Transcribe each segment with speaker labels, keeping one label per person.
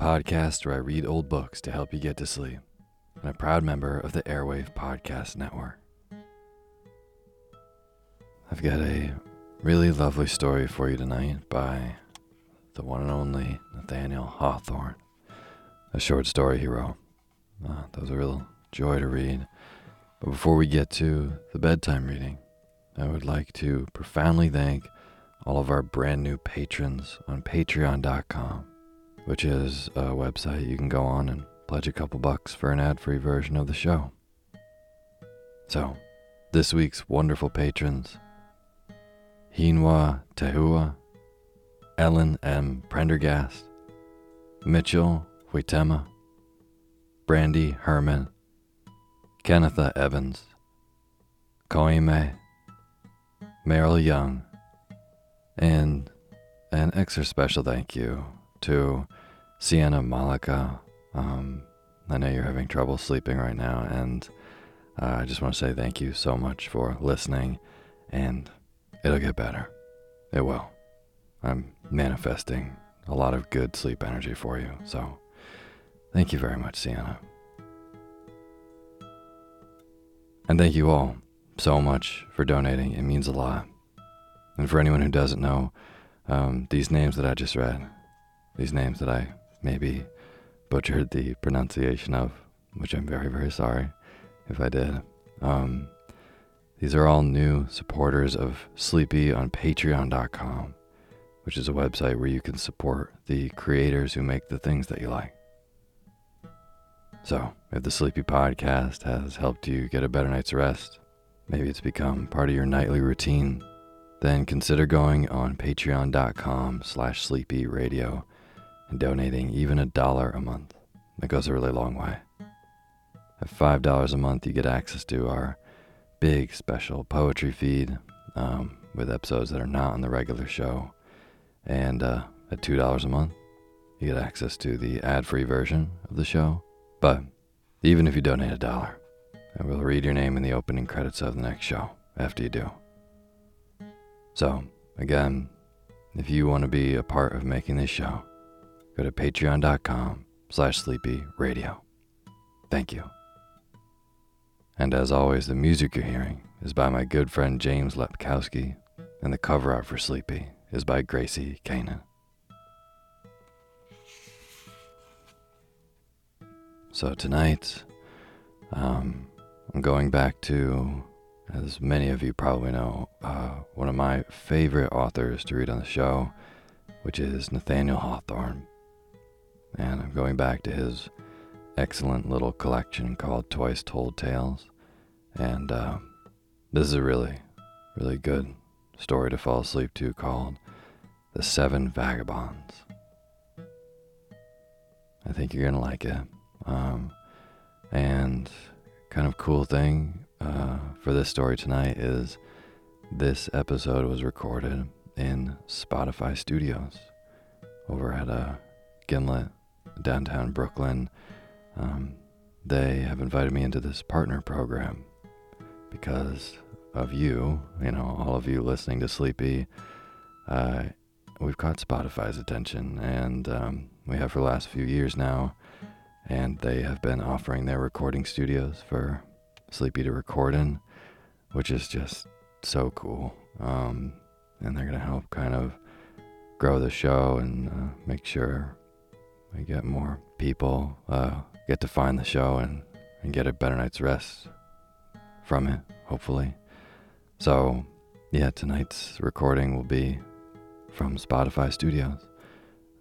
Speaker 1: Podcast where I read old books to help you get to sleep, and a proud member of the Airwave Podcast Network. I've got a really lovely story for you tonight by the one and only Nathaniel Hawthorne, a short story he wrote. Uh, that was a real joy to read. But before we get to the bedtime reading, I would like to profoundly thank all of our brand new patrons on patreon.com which is a website you can go on and pledge a couple bucks for an ad free version of the show. So, this week's wonderful patrons Hinwa Tehua, Ellen M. Prendergast, Mitchell Huitema, Brandy Herman, Kennetha Evans, Koime, Meryl Young, and an extra special thank you to Sienna Malika. Um, I know you're having trouble sleeping right now, and uh, I just want to say thank you so much for listening, and it'll get better. It will. I'm manifesting a lot of good sleep energy for you, so thank you very much, Sienna. And thank you all so much for donating. It means a lot. And for anyone who doesn't know, um, these names that I just read, these names that I maybe butchered the pronunciation of, which I'm very, very sorry if I did. Um, these are all new supporters of Sleepy on patreon.com, which is a website where you can support the creators who make the things that you like. So, if the Sleepy podcast has helped you get a better night's rest, maybe it's become part of your nightly routine, then consider going on patreon.com slash sleepy radio and donating even a dollar a month. That goes a really long way. At $5 a month, you get access to our big special poetry feed um, with episodes that are not on the regular show. And uh, at $2 a month, you get access to the ad free version of the show. But even if you donate a dollar, I will read your name in the opening credits of the next show after you do. So, again, if you want to be a part of making this show, go to patreon.com slash sleepy radio. Thank you. And as always, the music you're hearing is by my good friend James Lepkowski, and the cover art for Sleepy is by Gracie Kanan. So tonight, um, I'm going back to, as many of you probably know, uh, one of my favorite authors to read on the show, which is Nathaniel Hawthorne and I'm going back to his excellent little collection called Twice Told Tales. And uh, this is a really, really good story to fall asleep to called The Seven Vagabonds. I think you're going to like it. Um, and kind of cool thing uh, for this story tonight is this episode was recorded in Spotify Studios over at uh, Gimlet, downtown Brooklyn. Um, they have invited me into this partner program because of you, you know, all of you listening to Sleepy. Uh, we've caught Spotify's attention, and um, we have for the last few years now. And they have been offering their recording studios for Sleepy to record in, which is just so cool. Um, and they're going to help kind of grow the show and uh, make sure we get more people uh, get to find the show and, and get a better night's rest from it, hopefully. So, yeah, tonight's recording will be from Spotify Studios.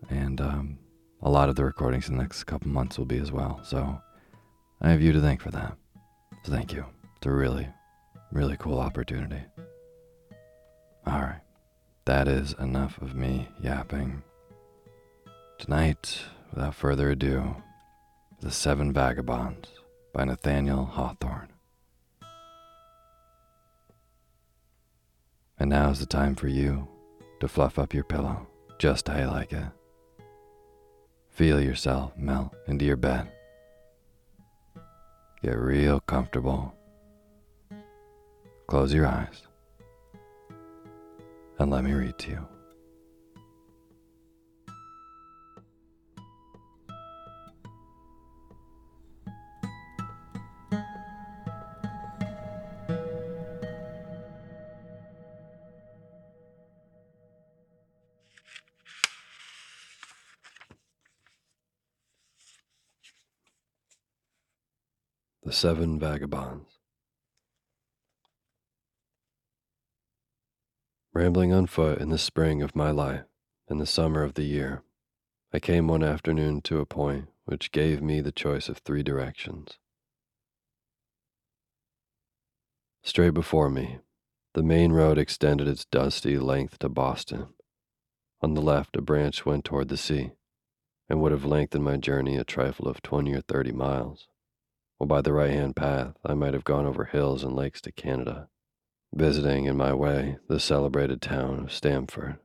Speaker 1: And um, a lot of the recordings in the next couple months will be as well. So, I have you to thank for that. So, thank you. It's a really, really cool opportunity. All right. That is enough of me yapping. Tonight, without further ado, The Seven Vagabonds by Nathaniel Hawthorne. And now is the time for you to fluff up your pillow just how you like it. Feel yourself melt into your bed. Get real comfortable. Close your eyes and let me read to you. The Seven Vagabonds. Rambling on foot in the spring of my life, in the summer of the year, I came one afternoon to a point which gave me the choice of three directions. Straight before me, the main road extended its dusty length to Boston. On the left, a branch went toward the sea, and would have lengthened my journey a trifle of twenty or thirty miles, while by the right hand path I might have gone over hills and lakes to Canada visiting in my way the celebrated town of Stamford.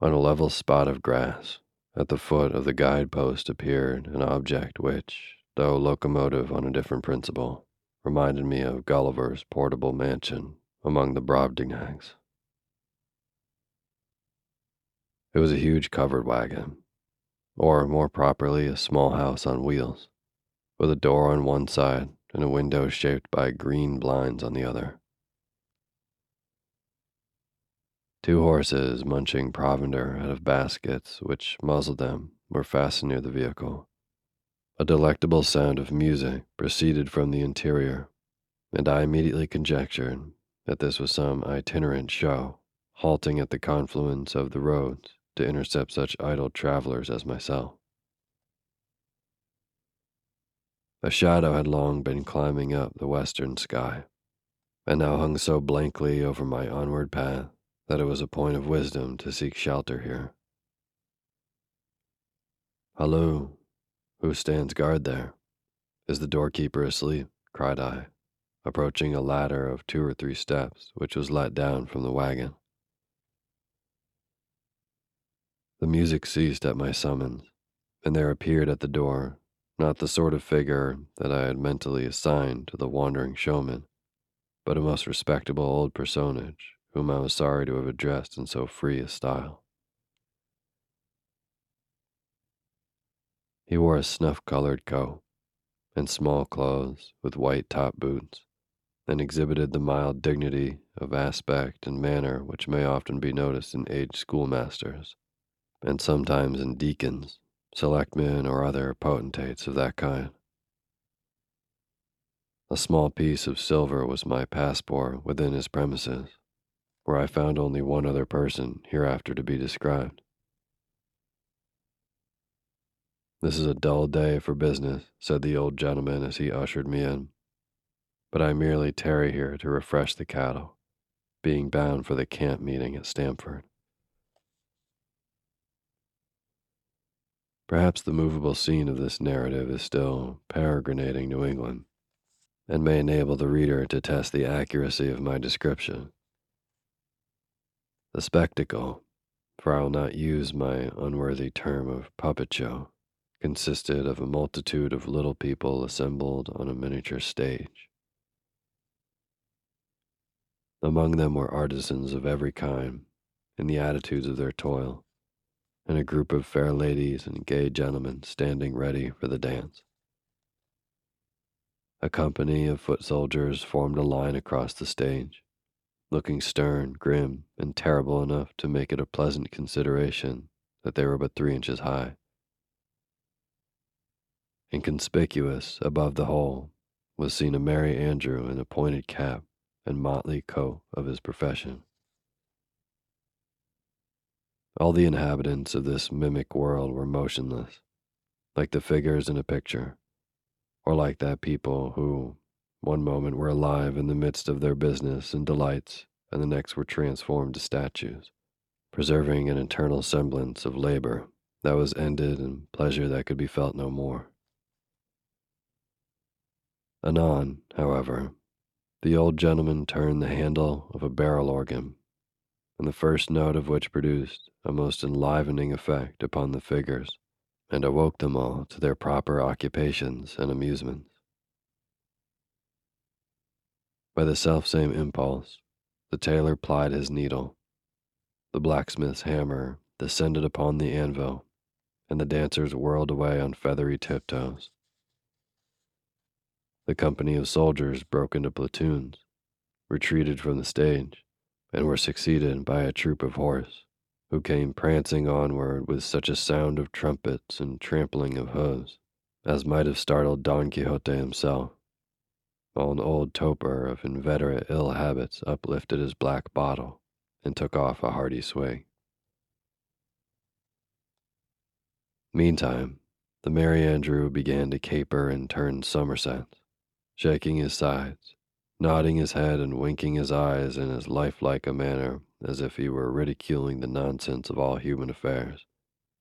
Speaker 1: On a level spot of grass, at the foot of the guidepost appeared an object which, though locomotive on a different principle, reminded me of Gulliver's portable mansion among the Brobdingnags. It was a huge covered wagon, or more properly, a small house on wheels, with a door on one side and a window shaped by green blinds on the other. Two horses munching provender out of baskets which muzzled them were fastened near the vehicle. A delectable sound of music proceeded from the interior, and I immediately conjectured that this was some itinerant show, halting at the confluence of the roads to intercept such idle travelers as myself. A shadow had long been climbing up the western sky, and now hung so blankly over my onward path that it was a point of wisdom to seek shelter here. Halloo, who stands guard there? Is the doorkeeper asleep? cried I, approaching a ladder of two or three steps which was let down from the wagon. The music ceased at my summons, and there appeared at the door not the sort of figure that I had mentally assigned to the wandering showman, but a most respectable old personage whom I was sorry to have addressed in so free a style. He wore a snuff colored coat and small clothes with white top boots, and exhibited the mild dignity of aspect and manner which may often be noticed in aged schoolmasters, and sometimes in deacons selectmen, or other potentates of that kind. A small piece of silver was my passport within his premises, where I found only one other person hereafter to be described.
Speaker 2: This is a dull day for business, said the old gentleman as he ushered me in. But I merely tarry here to refresh the cattle, being bound for the camp meeting at Stamford. Perhaps the movable scene of this narrative is still peregrinating New England, and may enable the reader to test the accuracy of my description. The spectacle, for I will not use my unworthy term of puppet show, consisted of a multitude of little people assembled on a miniature stage. Among them were artisans of every kind, in the attitudes of their toil, and a group of fair ladies and gay gentlemen standing ready for the dance. A company of foot soldiers formed a line across the stage, looking stern, grim, and terrible enough to make it a pleasant consideration that they were but three inches high. Inconspicuous above the whole was seen a merry Andrew in a pointed cap and motley coat of his profession. All the inhabitants of this mimic world were motionless, like the figures in a picture, or like that people who, one moment were alive in the midst of their business and delights, and the next were transformed to statues, preserving an eternal semblance of labor that was ended and pleasure that could be felt no more. Anon, however, the old gentleman turned the handle of a barrel organ, and the first note of which produced a most enlivening effect upon the figures and awoke them all to their proper occupations and amusements. By the selfsame impulse, the tailor plied his needle, the blacksmith's hammer descended upon the anvil, and the dancers whirled away on feathery tiptoes. The company of soldiers broke into platoons, retreated from the stage, and were succeeded by a troop of horse, who came prancing onward with such a sound of trumpets and trampling of hoofs as might have startled Don Quixote himself while an old toper of inveterate ill habits uplifted his black bottle and took off a hearty swig. Meantime, the Merry Andrew began to caper and turn somersets, shaking his sides, nodding his head and winking his eyes in as lifelike a manner as if he were ridiculing the nonsense of all human affairs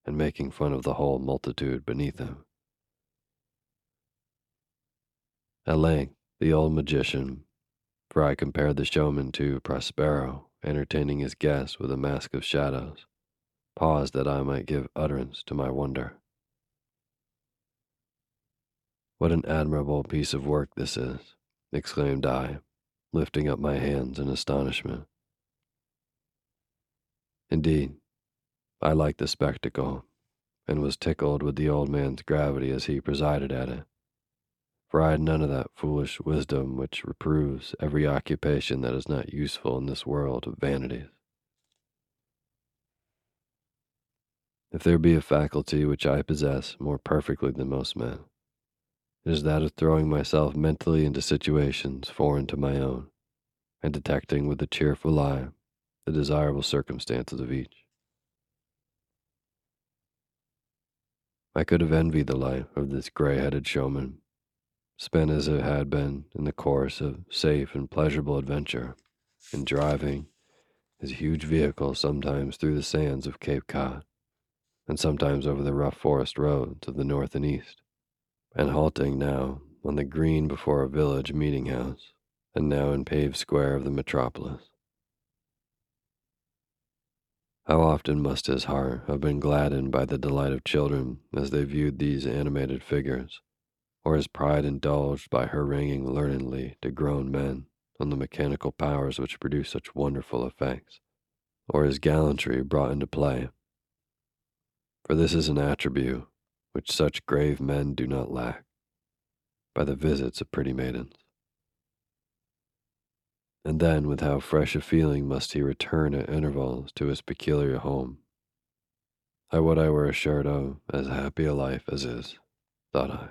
Speaker 2: and making fun of the whole multitude beneath him. At length, the old magician, for I compared the showman to Prospero entertaining his guests with a mask of shadows, paused that I might give utterance to my wonder. What an admirable piece of work this is, exclaimed I, lifting up my hands in astonishment. Indeed, I liked the spectacle, and was tickled with the old man's gravity as he presided at it for I had none of that foolish wisdom which reproves every occupation that is not useful in this world of vanities. If there be a faculty which I possess more perfectly than most men, it is that of throwing myself mentally into situations foreign to my own, and detecting with a cheerful eye the desirable circumstances of each. I could have envied the life of this gray headed showman spent as it had been in the course of safe and pleasurable adventure, in driving his huge vehicle sometimes through the sands of Cape Cod, and sometimes over the rough forest roads of the north and east, and halting now on the green before a village meeting house, and now in paved square of the metropolis. How often must his heart have been gladdened by the delight of children as they viewed these animated figures or his pride indulged by haranguing learnedly to grown men on the mechanical powers which produce such wonderful effects, or his gallantry brought into play. For this is an attribute which such grave men do not lack, by the visits of pretty maidens. And then, with how fresh a feeling must he return at intervals to his peculiar home. I would I were assured of as happy a life as is, thought I.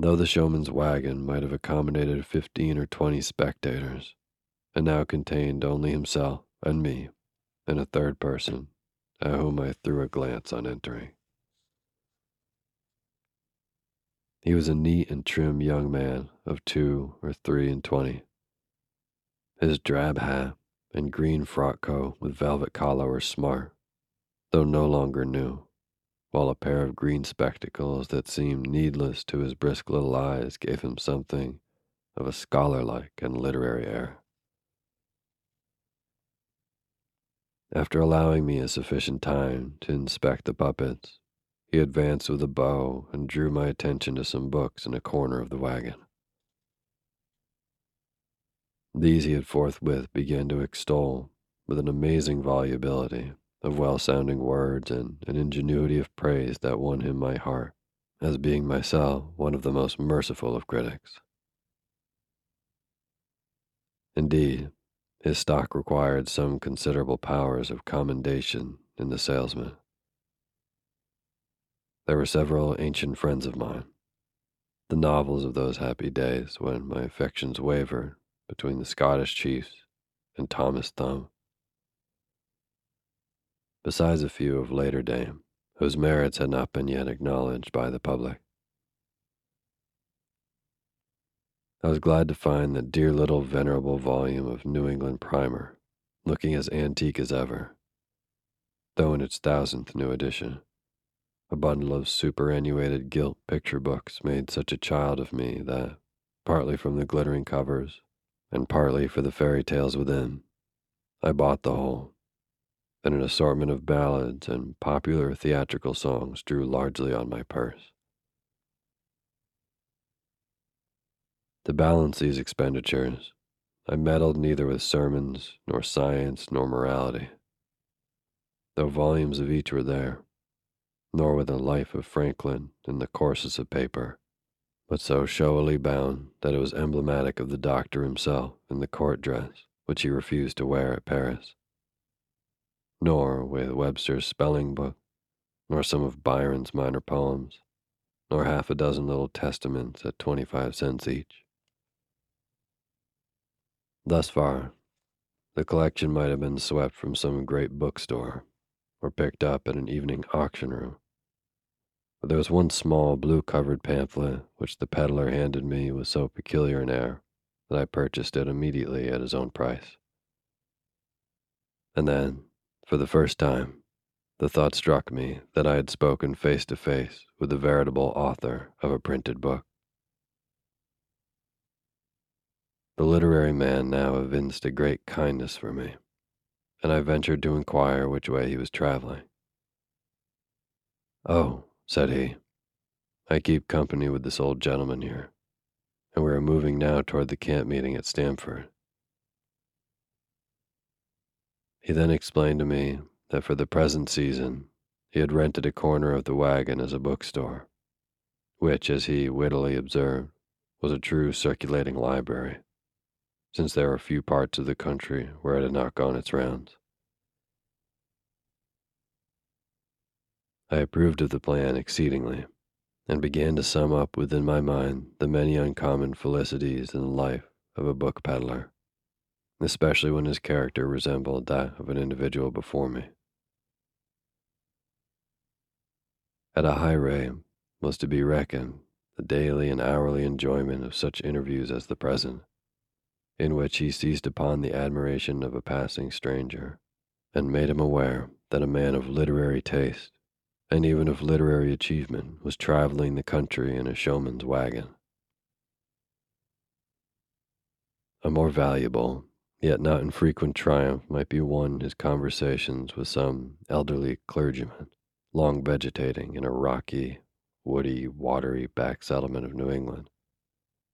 Speaker 2: though the showman's wagon might have accommodated fifteen or twenty spectators, and now contained only himself and me and a third person, at whom I threw a glance on entering. He was a neat and trim young man of two or three and twenty. His drab hat and green frock coat with velvet collar were smart, though no longer new, while a pair of green spectacles that seemed needless to his brisk little eyes gave him something of a scholar like and literary air. After allowing me a sufficient time to inspect the puppets, he advanced with a bow and drew my attention to some books in a corner of the wagon. These he had forthwith began to extol with an amazing volubility of well sounding words and an ingenuity of praise that won him my heart, as being myself one of the most merciful of critics. Indeed, his stock required some considerable powers of commendation in the salesman. There were several ancient friends of mine, the novels of those happy days when my affections wavered between the Scottish chiefs and Thomas Thumb, besides a few of later dame whose merits had not been yet acknowledged by the public. I was glad to find that dear little venerable volume of New England Primer, looking as antique as ever, though in its thousandth new edition. A bundle of superannuated gilt picture books made such a child of me that, partly from the glittering covers and partly for the fairy tales within. I bought the whole, and an assortment of ballads and popular theatrical songs drew largely on my purse. To balance these expenditures, I meddled neither with sermons, nor science, nor morality, though volumes of each were there, nor with the life of Franklin in the courses of paper but so showily bound that it was emblematic of the doctor himself in the court dress which he refused to wear at Paris. Nor with Webster's spelling book, nor some of Byron's minor poems, nor half a dozen little testaments at 25 cents each. Thus far, the collection might have been swept from some great bookstore or picked up at an evening auction room there was one small blue covered pamphlet which the peddler handed me with so peculiar an air that I purchased it immediately at his own price. And then, for the first time, the thought struck me that I had spoken face to face with the veritable author of a printed book. The literary man now evinced a great kindness for me, and I ventured to inquire which way he was traveling. Oh, said he. I keep company with this old gentleman here, and we are moving now toward the camp meeting at Stamford. He then explained to me that for the present season he had rented a corner of the wagon as a bookstore, which, as he wittily observed, was a true circulating library, since there were few parts of the country where it had not gone its rounds. I approved of the plan exceedingly, and began to sum up within my mind the many uncommon felicities in the life of a book peddler, especially when his character resembled that of an individual before me. At a high rate was to be reckoned the daily and hourly enjoyment of such interviews as the present, in which he seized upon the admiration of a passing stranger, and made him aware that a man of literary taste and even of literary achievement, was traveling the country in a showman's wagon. A more valuable, yet not infrequent triumph might be won his conversations with some elderly clergyman, long vegetating in a rocky, woody, watery back settlement of New England,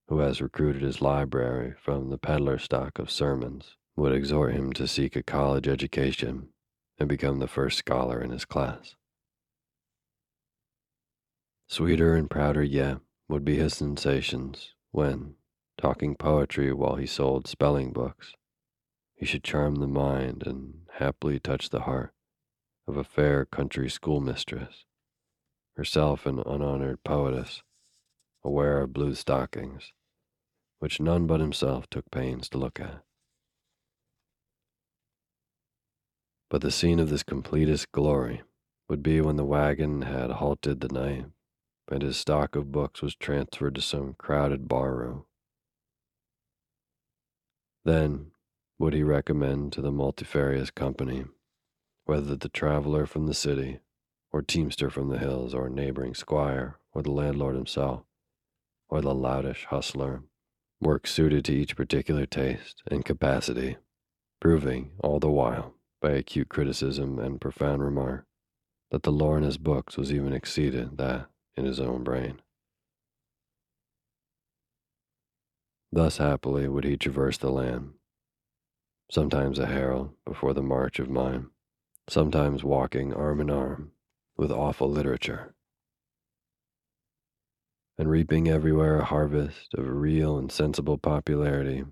Speaker 2: who has recruited his library from the peddler stock of sermons, would exhort him to seek a college education and become the first scholar in his class. Sweeter and prouder yet would be his sensations when, talking poetry while he sold spelling books, he should charm the mind and happily touch the heart of a fair country schoolmistress, herself an unhonored poetess, aware of blue stockings, which none but himself took pains to look at. But the scene of this completest glory would be when the wagon had halted the night and his stock of books was transferred to some crowded barroom. Then would he recommend to the multifarious company whether the traveler from the city, or teamster from the hills, or neighboring squire, or the landlord himself, or the loutish hustler, work suited to each particular taste and capacity, proving all the while, by acute criticism and profound remark, that the lore in his books was even exceeded that in his own brain. Thus happily would he traverse the land, sometimes a herald before the march of mine, sometimes walking arm in arm with awful literature, and reaping everywhere a harvest of real and sensible popularity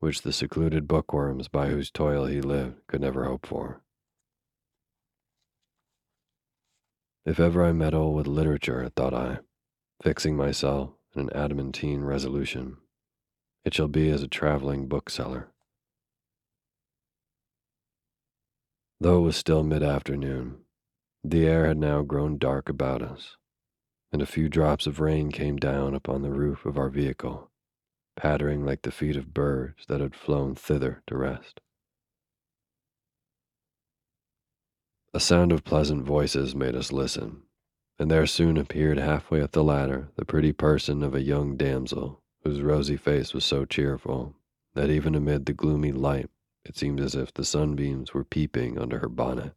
Speaker 2: which the secluded bookworms by whose toil he lived could never hope for. If ever I meddle with literature, thought I, fixing myself in an adamantine resolution, it shall be as a traveling bookseller. Though it was still mid afternoon, the air had now grown dark about us, and a few drops of rain came down upon the roof of our vehicle, pattering like the feet of birds that had flown thither to rest. A sound of pleasant voices made us listen, and there soon appeared halfway up the ladder the pretty person of a young damsel whose rosy face was so cheerful that even amid the gloomy light it seemed as if the sunbeams were peeping under her bonnet.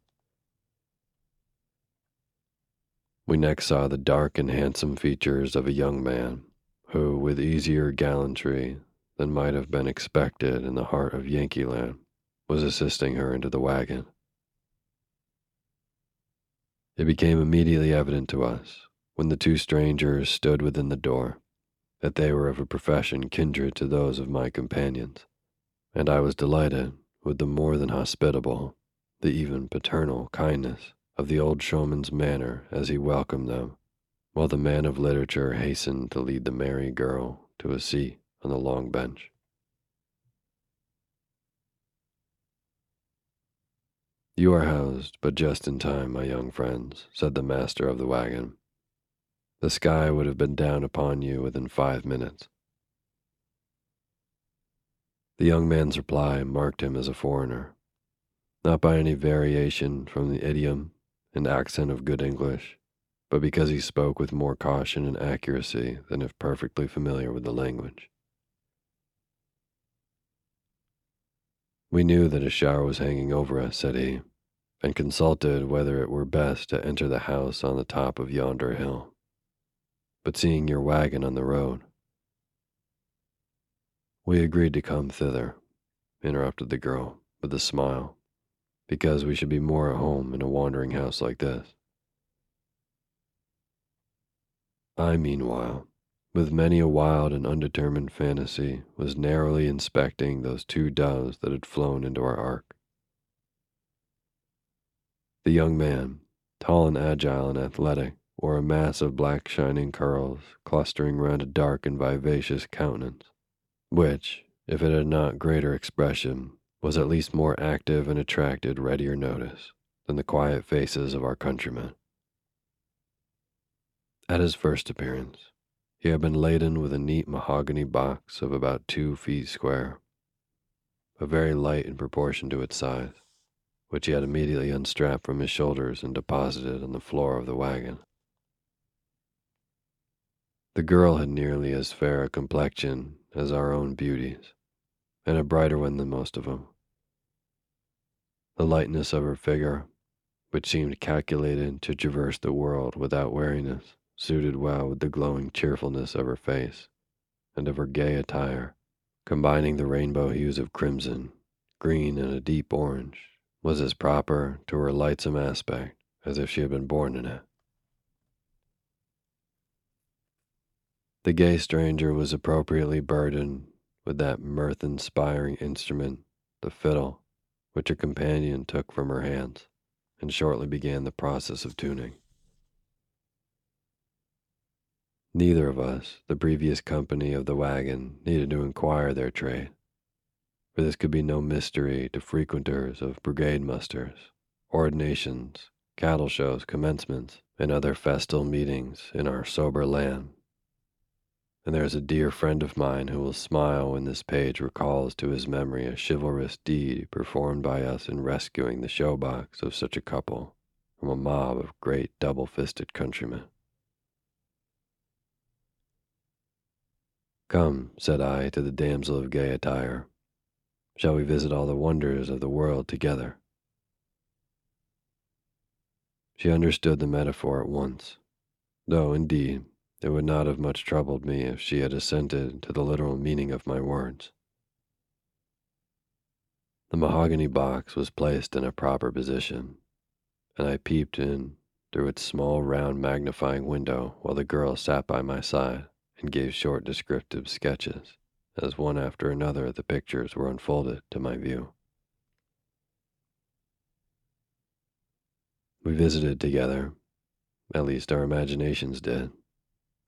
Speaker 2: We next saw the dark and handsome features of a young man who, with easier gallantry than might have been expected in the heart of Yankee land, was assisting her into the wagon. It became immediately evident to us, when the two strangers stood within the door, that they were of a profession kindred to those of my companions, and I was delighted with the more than hospitable, the even paternal kindness of the old showman's manner as he welcomed them, while the man of literature hastened to lead the merry girl to a seat on the long bench. You are housed but just in time, my young friends, said the master of the wagon. The sky would have been down upon you within five minutes. The young man's reply marked him as a foreigner, not by any variation from the idiom and accent of good English, but because he spoke with more caution and accuracy than if perfectly familiar with the language. We knew that a shower was hanging over us, said he and consulted whether it were best to enter the house on the top of yonder hill. But seeing your wagon on the road, we agreed to come thither, interrupted the girl with a smile, because we should be more at home in a wandering house like this. I, meanwhile, with many a wild and undetermined fantasy, was narrowly inspecting those two doves that had flown into our ark. The young man, tall and agile and athletic, wore a mass of black shining curls clustering round a dark and vivacious countenance, which, if it had not greater expression, was at least more active and attracted readier notice than the quiet faces of our countrymen. At his first appearance, he had been laden with a neat mahogany box of about two feet square, but very light in proportion to its size which he had immediately unstrapped from his shoulders and deposited on the floor of the wagon. The girl had nearly as fair a complexion as our own beauties, and a brighter one than most of them. The lightness of her figure, which seemed calculated to traverse the world without weariness, suited well with the glowing cheerfulness of her face and of her gay attire, combining the rainbow hues of crimson, green, and a deep orange was as proper to her lightsome aspect as if she had been born in it. The gay stranger was appropriately burdened with that mirth inspiring instrument, the fiddle, which her companion took from her hands, and shortly began the process of tuning. Neither of us, the previous company of the wagon, needed to inquire their trade for this could be no mystery to frequenters of brigade musters ordinations, cattle shows, commencements, and other festal meetings in our sober land. And there is a dear friend of mine who will smile when this page recalls to his memory a chivalrous deed performed by us in rescuing the showbox of such a couple from a mob of great double fisted countrymen. Come, said I to the damsel of gay attire, shall we visit all the wonders of the world together? She understood the metaphor at once, though, indeed, it would not have much troubled me if she had assented to the literal meaning of my words. The mahogany box was placed in a proper position, and I peeped in through its small round magnifying window while the girl sat by my side and gave short descriptive sketches as one after another the pictures were unfolded to my view. We visited together, at least our imaginations did,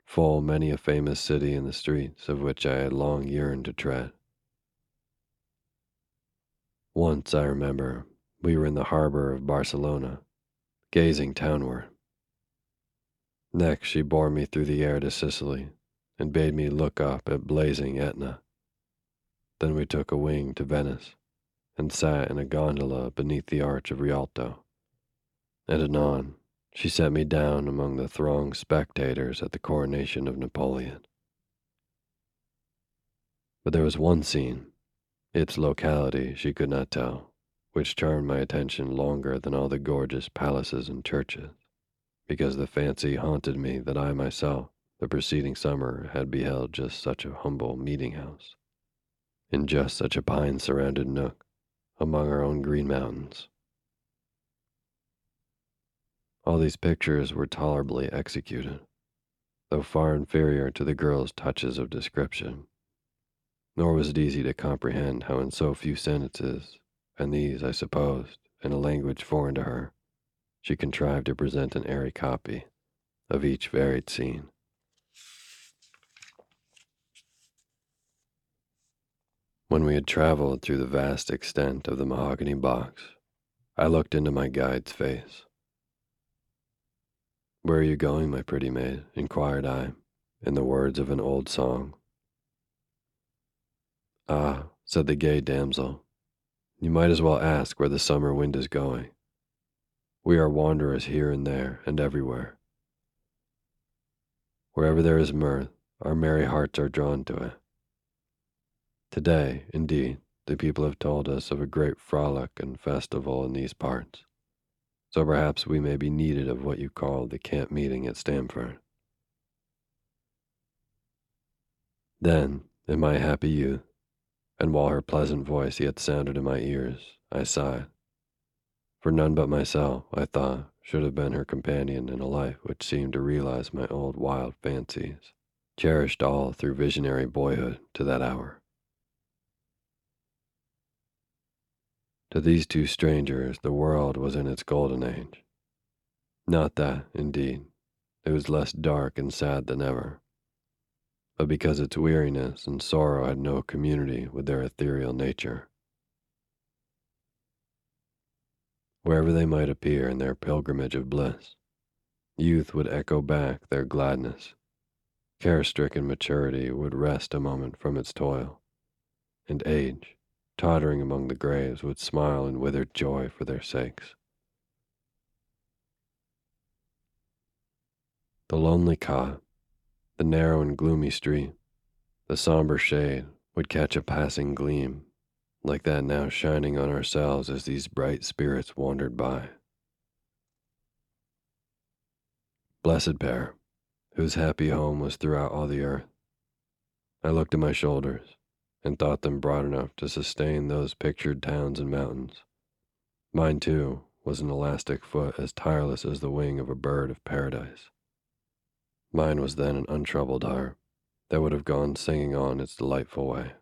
Speaker 2: full many a famous city in the streets of which I had long yearned to tread. Once, I remember, we were in the harbor of Barcelona, gazing townward. Next, she bore me through the air to Sicily and bade me look up at blazing Etna. Then we took a wing to Venice and sat in a gondola beneath the arch of Rialto. And anon, she set me down among the thronged spectators at the coronation of Napoleon. But there was one scene, its locality she could not tell, which charmed my attention longer than all the gorgeous palaces and churches, because the fancy haunted me that I myself, the preceding summer, had beheld just such a humble meeting house, in just such a pine surrounded nook among our own green mountains. All these pictures were tolerably executed, though far inferior to the girl's touches of description. Nor was it easy to comprehend how, in so few sentences, and these, I supposed, in a language foreign to her, she contrived to present an airy copy of each varied scene. When we had traveled through the vast extent of the mahogany box, I looked into my guide's face. Where are you going, my pretty maid? inquired I, in the words of an old song. Ah, said the gay damsel, you might as well ask where the summer wind is going. We are wanderers here and there and everywhere. Wherever there is mirth, our merry hearts are drawn to it. Today, indeed, the people have told us of a great frolic and festival in these parts so perhaps we may be needed of what you call the camp meeting at Stamford. Then, in my happy youth, and while her pleasant voice yet sounded in my ears, I sighed. For none but myself, I thought, should have been her companion in a life which seemed to realize my old wild fancies, cherished all through visionary boyhood to that hour. To these two strangers, the world was in its golden age. Not that, indeed, it was less dark and sad than ever, but because its weariness and sorrow had no community with their ethereal nature. Wherever they might appear in their pilgrimage of bliss, youth would echo back their gladness. Care stricken maturity would rest a moment from its toil, and age, tottering among the graves, would smile in withered joy for their sakes. The lonely cot, the narrow and gloomy street, the somber shade would catch a passing gleam, like that now shining on ourselves as these bright spirits wandered by. Blessed pair, whose happy home was throughout all the earth. I looked at my shoulders and thought them broad enough to sustain those pictured towns and mountains. Mine, too, was an elastic foot as tireless as the wing of a bird of paradise. Mine was then an untroubled heart that would have gone singing on its delightful way.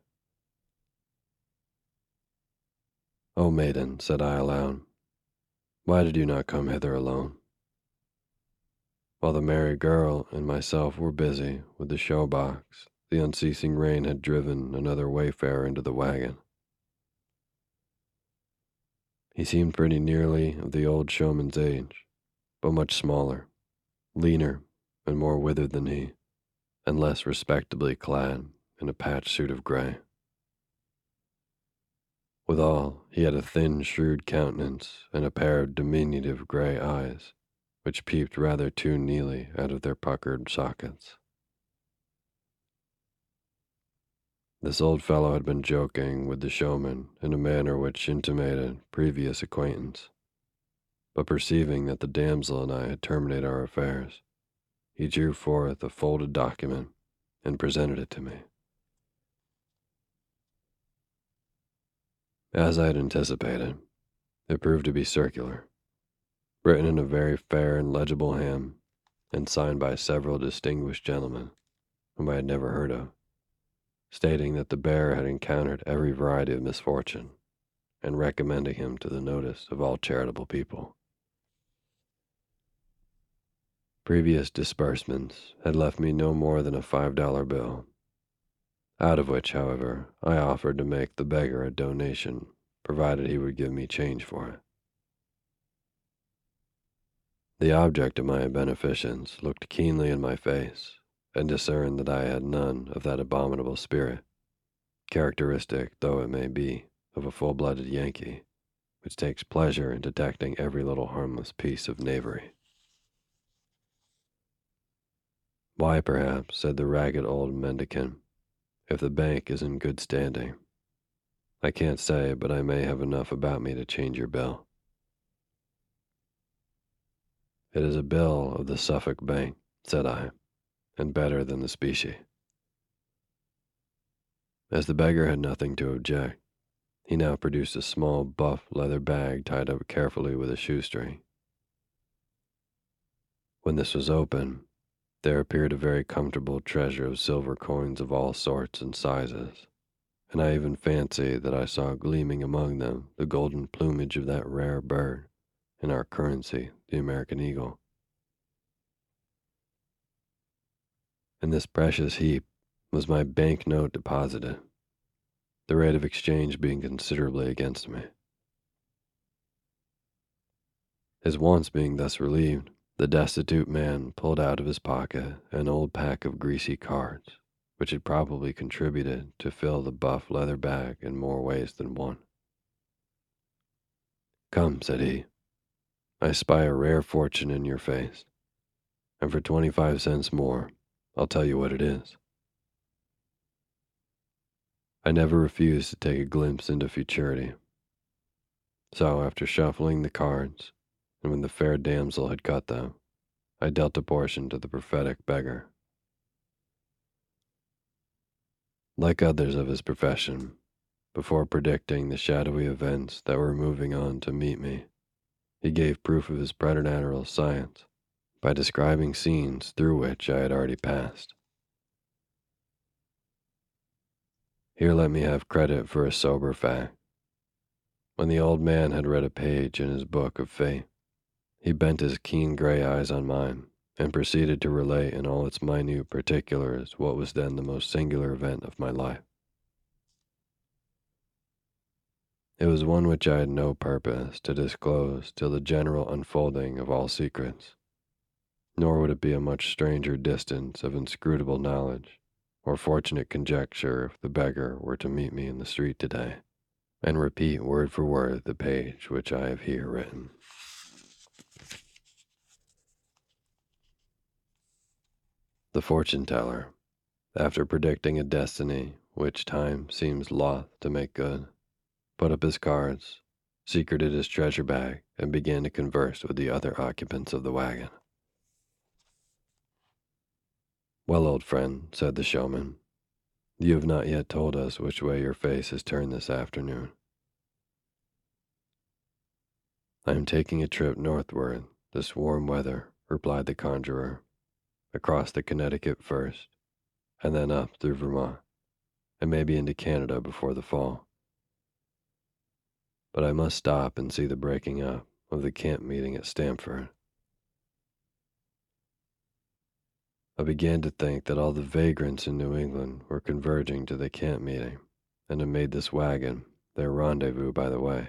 Speaker 2: O maiden, said I aloud, why did you not come hither alone? While the merry girl and myself were busy with the show box the unceasing rain had driven another wayfarer into the wagon. He seemed pretty nearly of the old showman's age, but much smaller, leaner, and more withered than he, and less respectably clad in a patched suit of gray. Withal, he had a thin, shrewd countenance and a pair of diminutive gray eyes, which peeped rather too nearly out of their puckered sockets. This old fellow had been joking with the showman in a manner which intimated previous acquaintance. But perceiving that the damsel and I had terminated our affairs, he drew forth a folded document and presented it to me. As I had anticipated, it proved to be circular, written in a very fair and legible hand, and signed by several distinguished gentlemen whom I had never heard of stating that the bear had encountered every variety of misfortune and recommending him to the notice of all charitable people. Previous disbursements had left me no more than a five dollar bill, out of which, however, I offered to make the beggar a donation provided he would give me change for it. The object of my beneficence looked keenly in my face and discerned that I had none of that abominable spirit, characteristic though it may be of a full blooded Yankee, which takes pleasure in detecting every little harmless piece of knavery. Why, perhaps, said the ragged old mendicant, if the bank is in good standing. I can't say, but I may have enough about me to change your bill. It is a bill of the Suffolk Bank, said I and better than the specie. As the beggar had nothing to object, he now produced a small buff leather bag tied up carefully with a shoestring. When this was open, there appeared a very comfortable treasure of silver coins of all sorts and sizes, and I even fancied that I saw gleaming among them the golden plumage of that rare bird in our currency, the American eagle. In this precious heap was my bank note deposited, the rate of exchange being considerably against me. His wants being thus relieved, the destitute man pulled out of his pocket an old pack of greasy cards, which had probably contributed to fill the buff leather bag in more ways than one. Come, said he, I spy a rare fortune in your face, and for twenty five cents more I'll tell you what it is. I never refused to take a glimpse into futurity. So, after shuffling the cards, and when the fair damsel had cut them, I dealt a portion to the prophetic beggar. Like others of his profession, before predicting the shadowy events that were moving on to meet me, he gave proof of his preternatural science by describing scenes through which I had already passed. Here let me have credit for a sober fact. When the old man had read a page in his book of fate, he bent his keen gray eyes on mine and proceeded to relate in all its minute particulars what was then the most singular event of my life. It was one which I had no purpose to disclose till the general unfolding of all secrets nor would it be a much stranger distance of inscrutable knowledge or fortunate conjecture if the beggar were to meet me in the street today and repeat word for word the page which I have here written. The fortune teller, after predicting a destiny which time seems loth to make good, put up his cards, secreted his treasure bag, and began to converse with the other occupants of the wagon. Well, old friend, said the showman, you have not yet told us which way your face has turned this afternoon. I am taking a trip northward this warm weather, replied the conjurer, across the Connecticut first, and then up through Vermont, and maybe into Canada before the fall. But I must stop and see the breaking up of the camp meeting at Stamford. I began to think that all the vagrants in New England were converging to the camp meeting and had made this wagon their rendezvous by the way.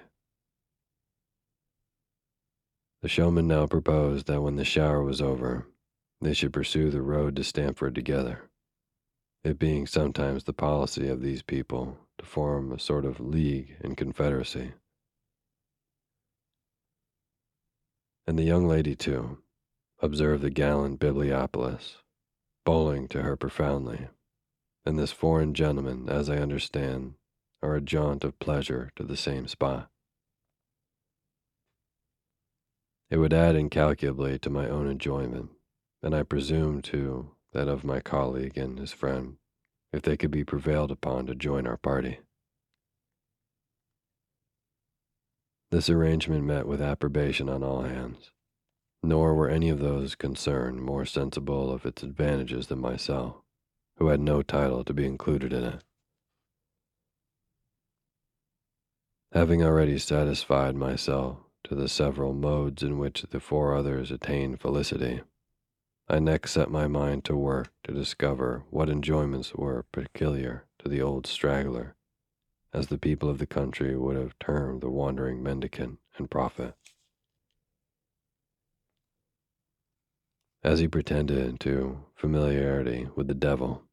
Speaker 2: The showman now proposed that when the shower was over, they should pursue the road to Stamford together, it being sometimes the policy of these people to form a sort of league and confederacy. And the young lady, too, observed the gallant Bibliopolist, bowling to her profoundly, and this foreign gentleman, as I understand, are a jaunt of pleasure to the same spot. It would add incalculably to my own enjoyment, and I presume to that of my colleague and his friend, if they could be prevailed upon to join our party. This arrangement met with approbation on all hands, nor were any of those concerned more sensible of its advantages than myself, who had no title to be included in it. Having already satisfied myself to the several modes in which the four others attained felicity, I next set my mind to work to discover what enjoyments were peculiar to the old straggler, as the people of the country would have termed the wandering mendicant and prophet. As he pretended to familiarity with the devil,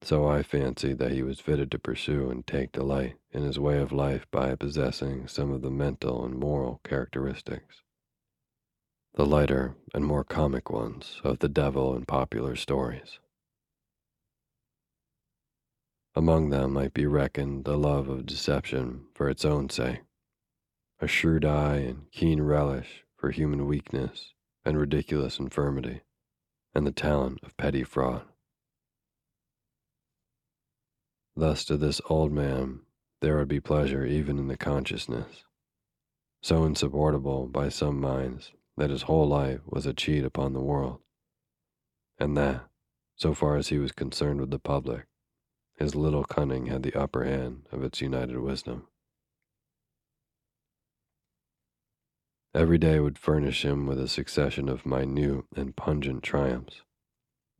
Speaker 2: so I fancied that he was fitted to pursue and take delight in his way of life by possessing some of the mental and moral characteristics. The lighter and more comic ones of the devil in popular stories. Among them might be reckoned the love of deception for its own sake, a shrewd eye and keen relish for human weakness and ridiculous infirmity, and the talent of petty fraud. Thus, to this old man, there would be pleasure even in the consciousness, so insupportable by some minds that his whole life was a cheat upon the world, and that, so far as he was concerned with the public, his little cunning had the upper hand of its united wisdom. Every day would furnish him with a succession of minute and pungent triumphs,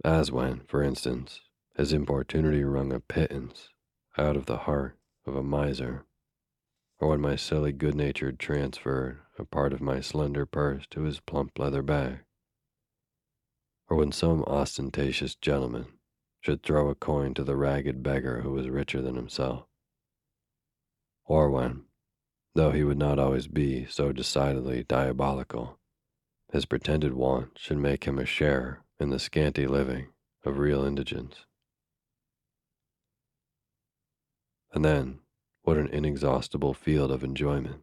Speaker 2: as when, for instance, his importunity wrung a pittance out of the heart of a miser, or when my silly good natured transferred a part of my slender purse to his plump leather bag, or when some ostentatious gentleman should throw a coin to the ragged beggar who was richer than himself, or when, though he would not always be so decidedly diabolical, his pretended want should make him a sharer in the scanty living of real indigence. And then, what an inexhaustible field of enjoyment,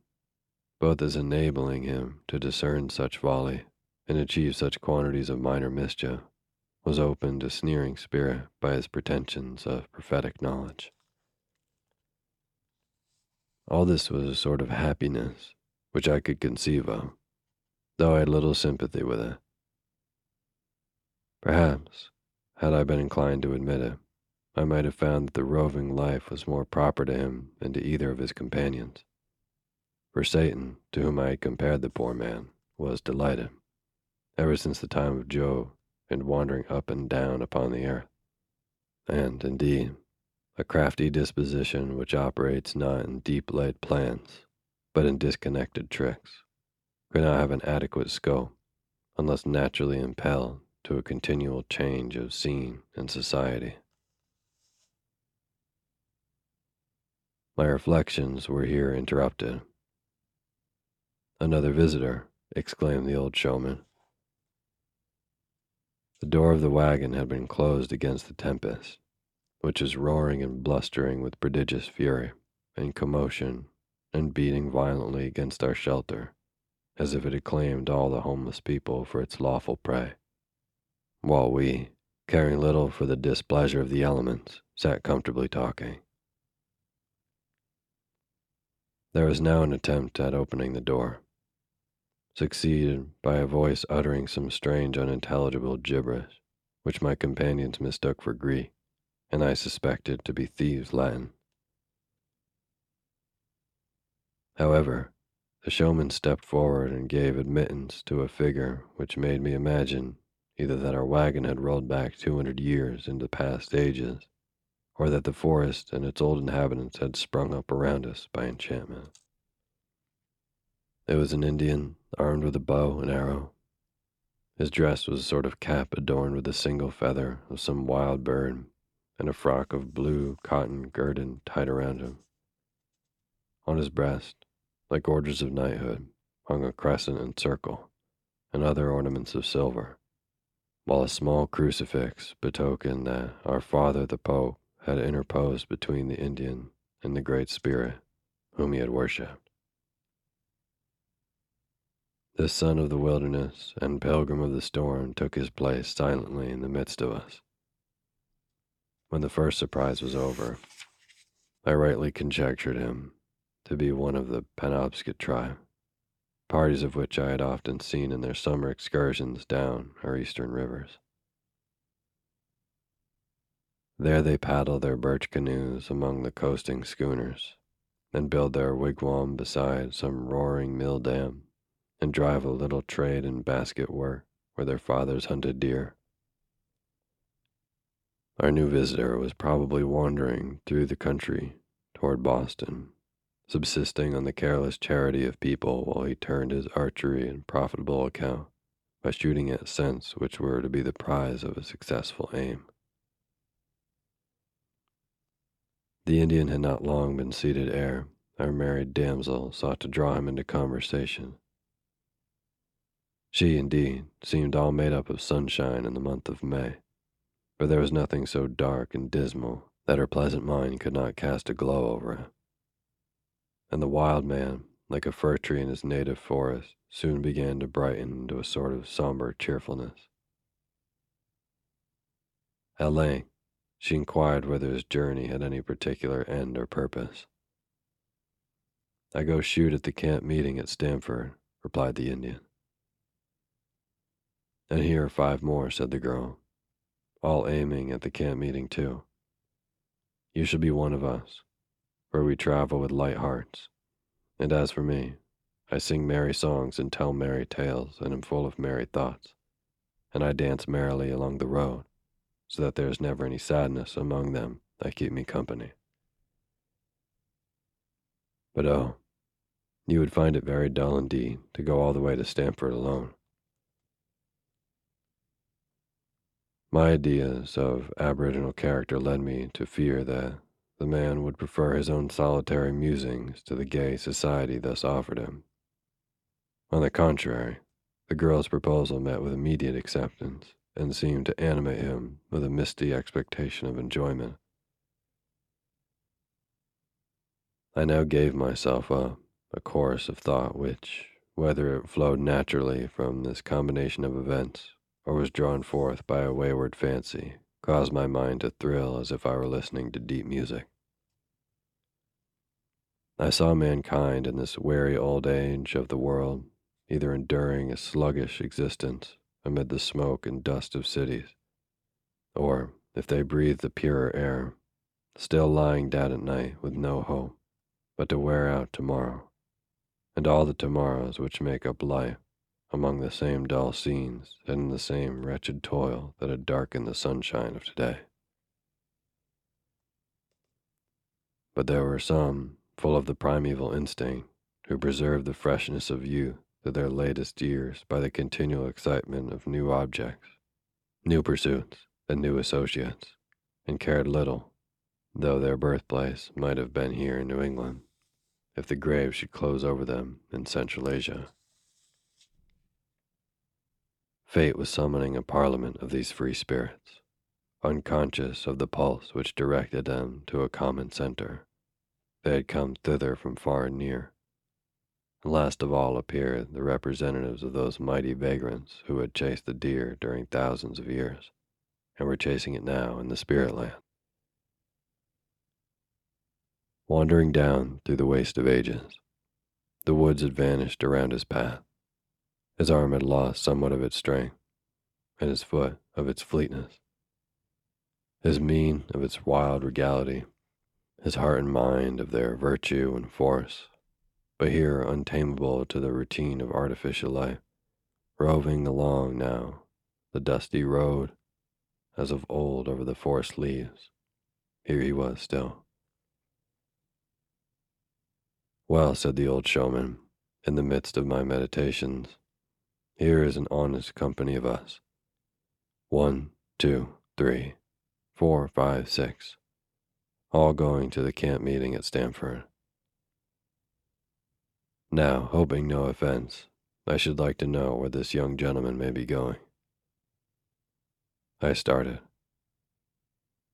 Speaker 2: both as enabling him to discern such folly and achieve such quantities of minor mischief, was opened to sneering spirit by his pretensions of prophetic knowledge. All this was a sort of happiness which I could conceive of, though I had little sympathy with it. Perhaps, had I been inclined to admit it, I might have found that the roving life was more proper to him than to either of his companions. For Satan, to whom I had compared the poor man, was delighted, ever since the time of Job, in wandering up and down upon the earth. And, indeed, a crafty disposition which operates not in deep laid plans, but in disconnected tricks, could not have an adequate scope unless naturally impelled to a continual change of scene and society. My reflections were here interrupted. Another visitor, exclaimed the old showman. The door of the wagon had been closed against the tempest, which is roaring and blustering with prodigious fury and commotion and beating violently against our shelter, as if it had claimed all the homeless people for its lawful prey, while we, caring little for the displeasure of the elements, sat comfortably talking. There was now an attempt at opening the door, succeeded by a voice uttering some strange unintelligible gibberish, which my companions mistook for Greek, and I suspected to be thieves' Latin. However, the showman stepped forward and gave admittance to a figure which made me imagine either that our wagon had rolled back 200 years into past ages, or that the forest and its old inhabitants had sprung up around us by enchantment. It was an Indian, armed with a bow and arrow. His dress was a sort of cap adorned with a single feather of some wild bird, and a frock of blue cotton girded tied around him. On his breast, like orders of knighthood, hung a crescent and circle, and other ornaments of silver, while a small crucifix betokened that our father the Pope had interposed between the Indian and the Great Spirit whom he had worshipped. This son of the wilderness and pilgrim of the storm took his place silently in the midst of us. When the first surprise was over, I rightly conjectured him to be one of the Penobscot tribe, parties of which I had often seen in their summer excursions down our eastern rivers. There they paddle their birch canoes among the coasting schooners, and build their wigwam beside some roaring mill dam and drive a little trade in basket work where their fathers hunted deer. Our new visitor was probably wandering through the country toward Boston, subsisting on the careless charity of people while he turned his archery and profitable account by shooting at cents which were to be the prize of a successful aim. The Indian had not long been seated ere our married damsel sought to draw him into conversation. She, indeed, seemed all made up of sunshine in the month of May, but there was nothing so dark and dismal that her pleasant mind could not cast a glow over it. And the wild man, like a fir tree in his native forest, soon began to brighten into a sort of somber cheerfulness. At length, she inquired whether his journey had any particular end or purpose. I go shoot at the camp meeting at Stamford, replied the Indian. And here are five more, said the girl, all aiming at the camp meeting too. You should be one of us, for we travel with light hearts. And as for me, I sing merry songs and tell merry tales and am full of merry thoughts. And I dance merrily along the road, so that there is never any sadness among them that keep me company. But oh, you would find it very dull indeed to go all the way to Stamford alone. My ideas of Aboriginal character led me to fear that the man would prefer his own solitary musings to the gay society thus offered him. On the contrary, the girl's proposal met with immediate acceptance and seemed to animate him with a misty expectation of enjoyment. I now gave myself up a course of thought which, whether it flowed naturally from this combination of events or was drawn forth by a wayward fancy, caused my mind to thrill as if I were listening to deep music. I saw mankind in this weary old age of the world either enduring a sluggish existence amid the smoke and dust of cities, or, if they breathed the purer air, still lying down at night with no hope but to wear out tomorrow, and all the tomorrows which make up life among the same dull scenes and in the same wretched toil that had darkened the sunshine of today. But there were some, full of the primeval instinct, who preserved the freshness of youth to their latest years by the continual excitement of new objects, new pursuits, and new associates, and cared little, though their birthplace might have been here in New England, if the grave should close over them in Central Asia. Fate was summoning a parliament of these free spirits, unconscious of the pulse which directed them to a common center. They had come thither from far and near. And last of all appeared the representatives of those mighty vagrants who had chased the deer during thousands of years, and were chasing it now in the spirit land. Wandering down through the waste of ages, the woods had vanished around his path his arm had lost somewhat of its strength, and his foot of its fleetness. His mien of its wild regality, his heart and mind of their virtue and force, but here untamable to the routine of artificial life, roving along now the dusty road as of old over the forest leaves. Here he was still. Well, said the old showman, in the midst of my meditations, here is an honest company of us. One, two, three, four, five, six, all going to the camp meeting at Stamford. Now, hoping no offense, I should like to know where this young gentleman may be going. I started.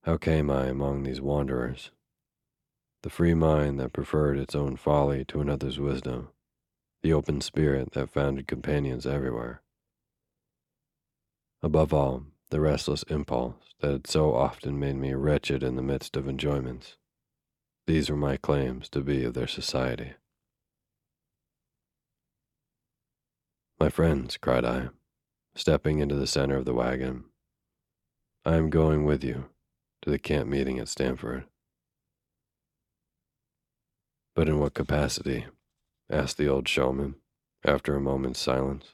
Speaker 2: How came I among these wanderers? The free mind that preferred its own folly to another's wisdom, the open spirit that founded companions everywhere. Above all, the restless impulse that had so often made me wretched in the midst of enjoyments. These were my claims to be of their society. My friends, cried I, stepping into the center of the wagon, I am going with you to the camp meeting at Stamford. But in what capacity? Asked the old showman after a moment's silence.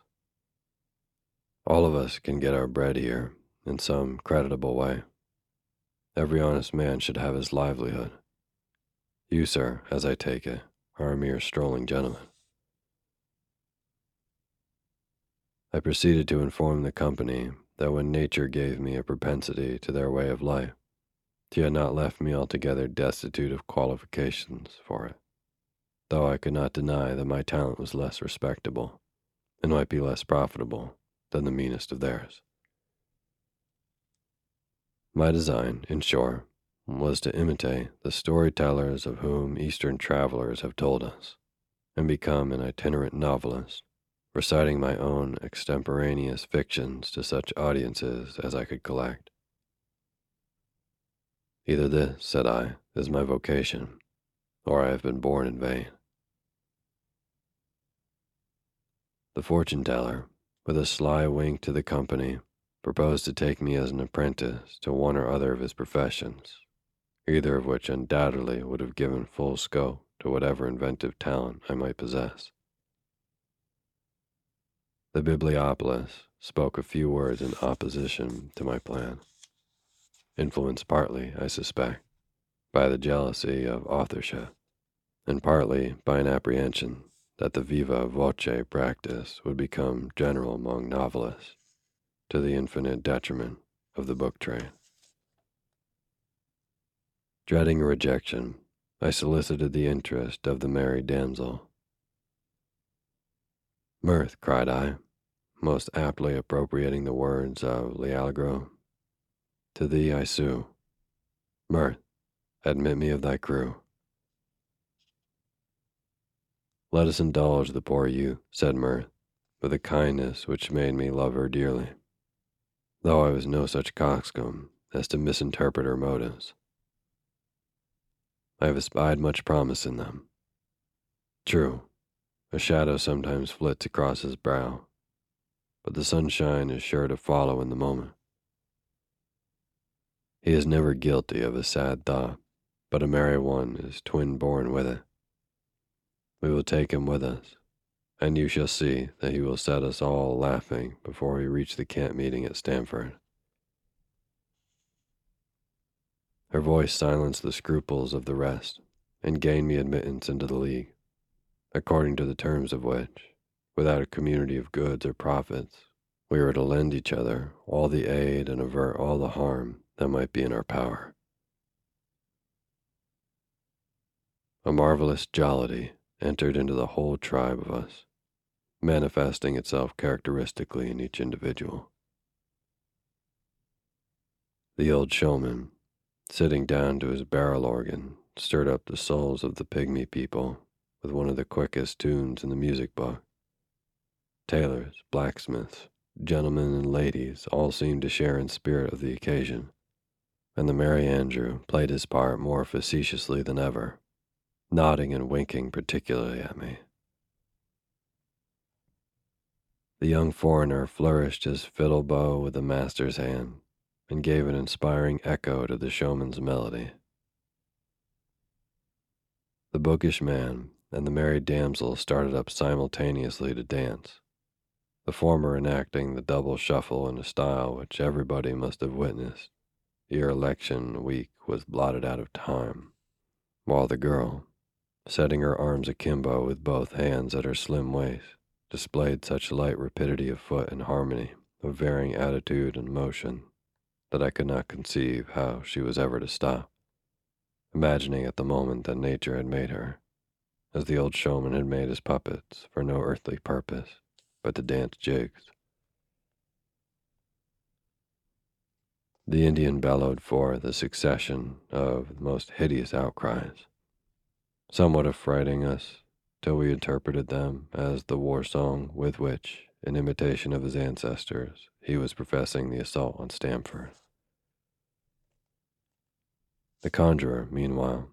Speaker 2: All of us can get our bread here in some creditable way. Every honest man should have his livelihood. You, sir, as I take it, are a mere strolling gentleman. I proceeded to inform the company that when nature gave me a propensity to their way of life, she had not left me altogether destitute of qualifications for it, though I could not deny that my talent was less respectable and might be less profitable than the meanest of theirs. My design, in short, was to imitate the storytellers of whom Eastern travelers have told us, and become an itinerant novelist reciting my own extemporaneous fictions to such audiences as I could collect. Either this, said I, is my vocation, or I have been born in vain. The fortune teller, with a sly wink to the company, proposed to take me as an apprentice to one or other of his professions, either of which undoubtedly would have given full scope to whatever inventive talent I might possess. The Bibliopolist spoke a few words in opposition to my plan, influenced partly, I suspect, by the jealousy of authorship, and partly by an apprehension that the viva voce practice would become general among novelists, to the infinite detriment of the book trade. Dreading rejection, I solicited the interest of the merry damsel. Mirth, cried I, most aptly appropriating the words of L'Allegro. To thee I sue. Mirth, admit me of thy crew. Let us indulge the poor youth, said Mirth, with a kindness which made me love her dearly, though I was no such coxcomb as to misinterpret her motives. I have espied much promise in them. True, a shadow sometimes flits across his brow, but the sunshine is sure to follow in the moment. He is never guilty of a sad thought, but a merry one is twin born with it. We will take him with us, and you shall see that he will set us all laughing before we reach the camp meeting at Stamford. Her voice silenced the scruples of the rest and gained me admittance into the league, according to the terms of which without a community of goods or profits, we were to lend each other all the aid and avert all the harm that might be in our power. A marvelous jollity entered into the whole tribe of us, manifesting itself characteristically in each individual. The old showman, sitting down to his barrel organ, stirred up the souls of the pygmy people with one of the quickest tunes in the music book tailors, blacksmiths, gentlemen, and ladies all seemed to share in spirit of the occasion, and the Merry Andrew played his part more facetiously than ever, nodding and winking particularly at me. The young foreigner flourished his fiddle bow with the master's hand and gave an inspiring echo to the showman's melody. The bookish man and the merry damsel started up simultaneously to dance the former enacting the double shuffle in a style which everybody must have witnessed ere election week was blotted out of time, while the girl, setting her arms akimbo with both hands at her slim waist, displayed such light rapidity of foot and harmony of varying attitude and motion that I could not conceive how she was ever to stop, imagining at the moment that nature had made her, as the old showman had made his puppets for no earthly purpose but to dance jigs. The Indian bellowed forth a succession of the most hideous outcries, somewhat affrighting us till we interpreted them as the war song with which, in imitation of his ancestors, he was professing the assault on Stamford. The conjurer, meanwhile,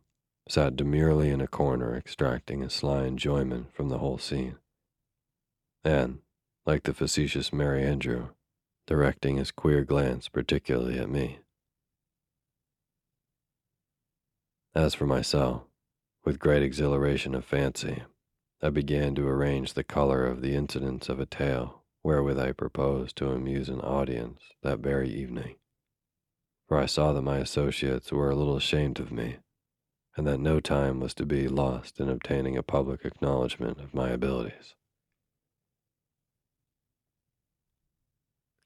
Speaker 2: sat demurely in a corner extracting a sly enjoyment from the whole scene, and, like the facetious Merry Andrew, directing his queer glance particularly at me. As for myself, with great exhilaration of fancy, I began to arrange the color of the incidents of a tale wherewith I proposed to amuse an audience that very evening. For I saw that my associates were a little ashamed of me, and that no time was to be lost in obtaining a public acknowledgement of my abilities.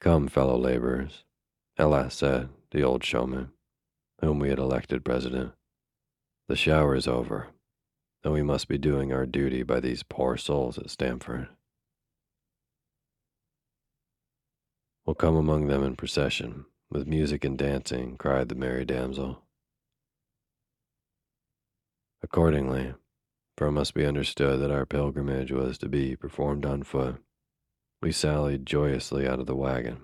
Speaker 2: Come, fellow laborers, at last said the old showman, whom we had elected president. The shower is over, and we must be doing our duty by these poor souls at Stamford. We'll come among them in procession, with music and dancing, cried the merry damsel. Accordingly, for it must be understood that our pilgrimage was to be performed on foot, we sallied joyously out of the wagon,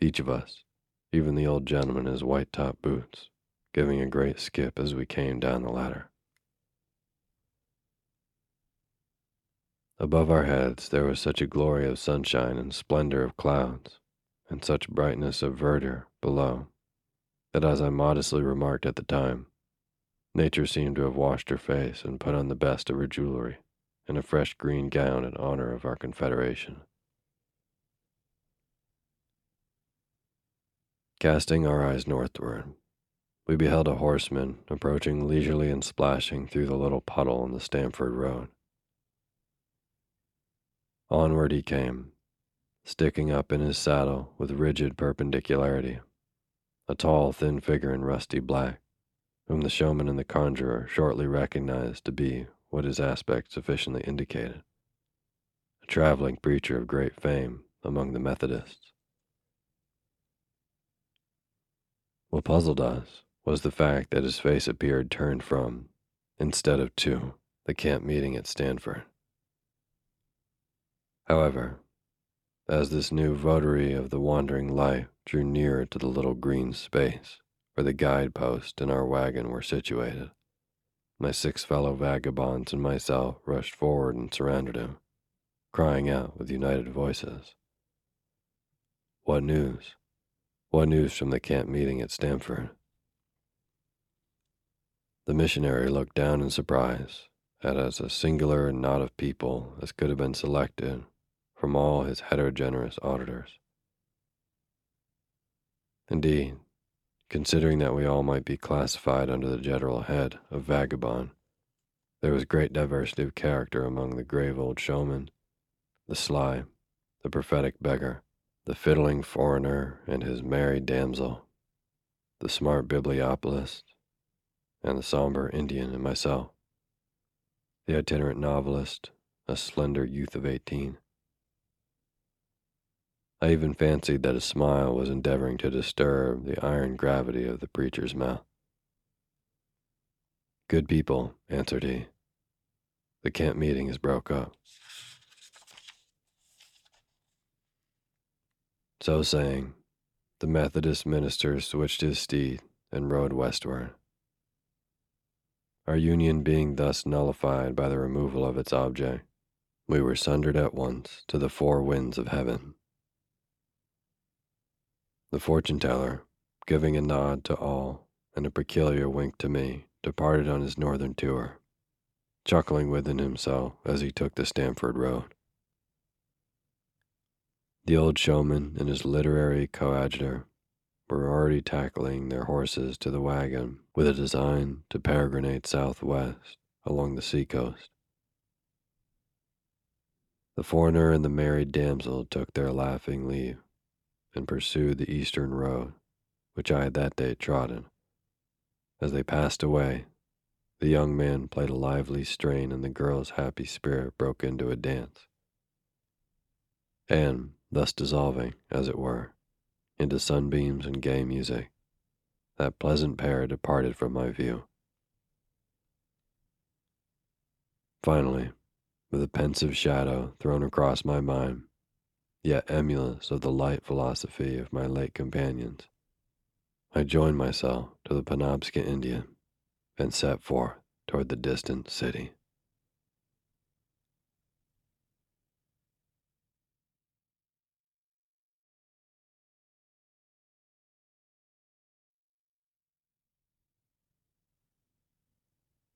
Speaker 2: each of us, even the old gentleman in his white top boots, giving a great skip as we came down the ladder. Above our heads there was such a glory of sunshine and splendor of clouds, and such brightness of verdure below, that as I modestly remarked at the time, nature seemed to have washed her face and put on the best of her jewelry and a fresh green gown in honor of our confederation. Casting our eyes northward, we beheld a horseman approaching leisurely and splashing through the little puddle on the Stamford Road. Onward he came, sticking up in his saddle with rigid perpendicularity, a tall, thin figure in rusty black, whom the showman and the conjurer shortly recognized to be what his aspect sufficiently indicated a traveling preacher of great fame among the Methodists. What puzzled us was the fact that his face appeared turned from, instead of to, the camp meeting at Stamford. However, as this new votary of the wandering life drew nearer to the little green space where the guide post and our wagon were situated, my six fellow vagabonds and myself rushed forward and surrounded him, crying out with united voices, What news? What news from the camp meeting at Stamford? The missionary looked down in surprise at as a singular knot of people as could have been selected from all his heterogeneous auditors. Indeed, considering that we all might be classified under the general head of vagabond, there was great diversity of character among the grave old showman, the sly, the prophetic beggar, the fiddling foreigner and his merry damsel, the smart bibliopolist, and the somber Indian and myself, the itinerant novelist, a slender youth of eighteen. I even fancied that a smile was endeavoring to disturb the iron gravity of the preacher's mouth. Good people, answered he. The camp meeting is broke up. So saying, the Methodist minister switched his steed and rode westward. Our union being thus nullified by the removal of its object, we were sundered at once to the four winds of heaven. The fortune teller, giving a nod to all and a peculiar wink to me, departed on his northern tour, chuckling within himself as he took the Stamford Road. The old showman and his literary coadjutor were already tackling their horses to the wagon with a design to peregrinate southwest along the seacoast. The foreigner and the married damsel took their laughing leave and pursued the eastern road, which I had that day trodden. As they passed away, the young man played a lively strain and the girl's happy spirit broke into a dance. And, thus dissolving, as it were, into sunbeams and gay music, that pleasant pair departed from my view. Finally, with a pensive shadow thrown across my mind, yet emulous of the light philosophy of my late companions, I joined myself to the Penobscot Indian and set forth toward the distant city.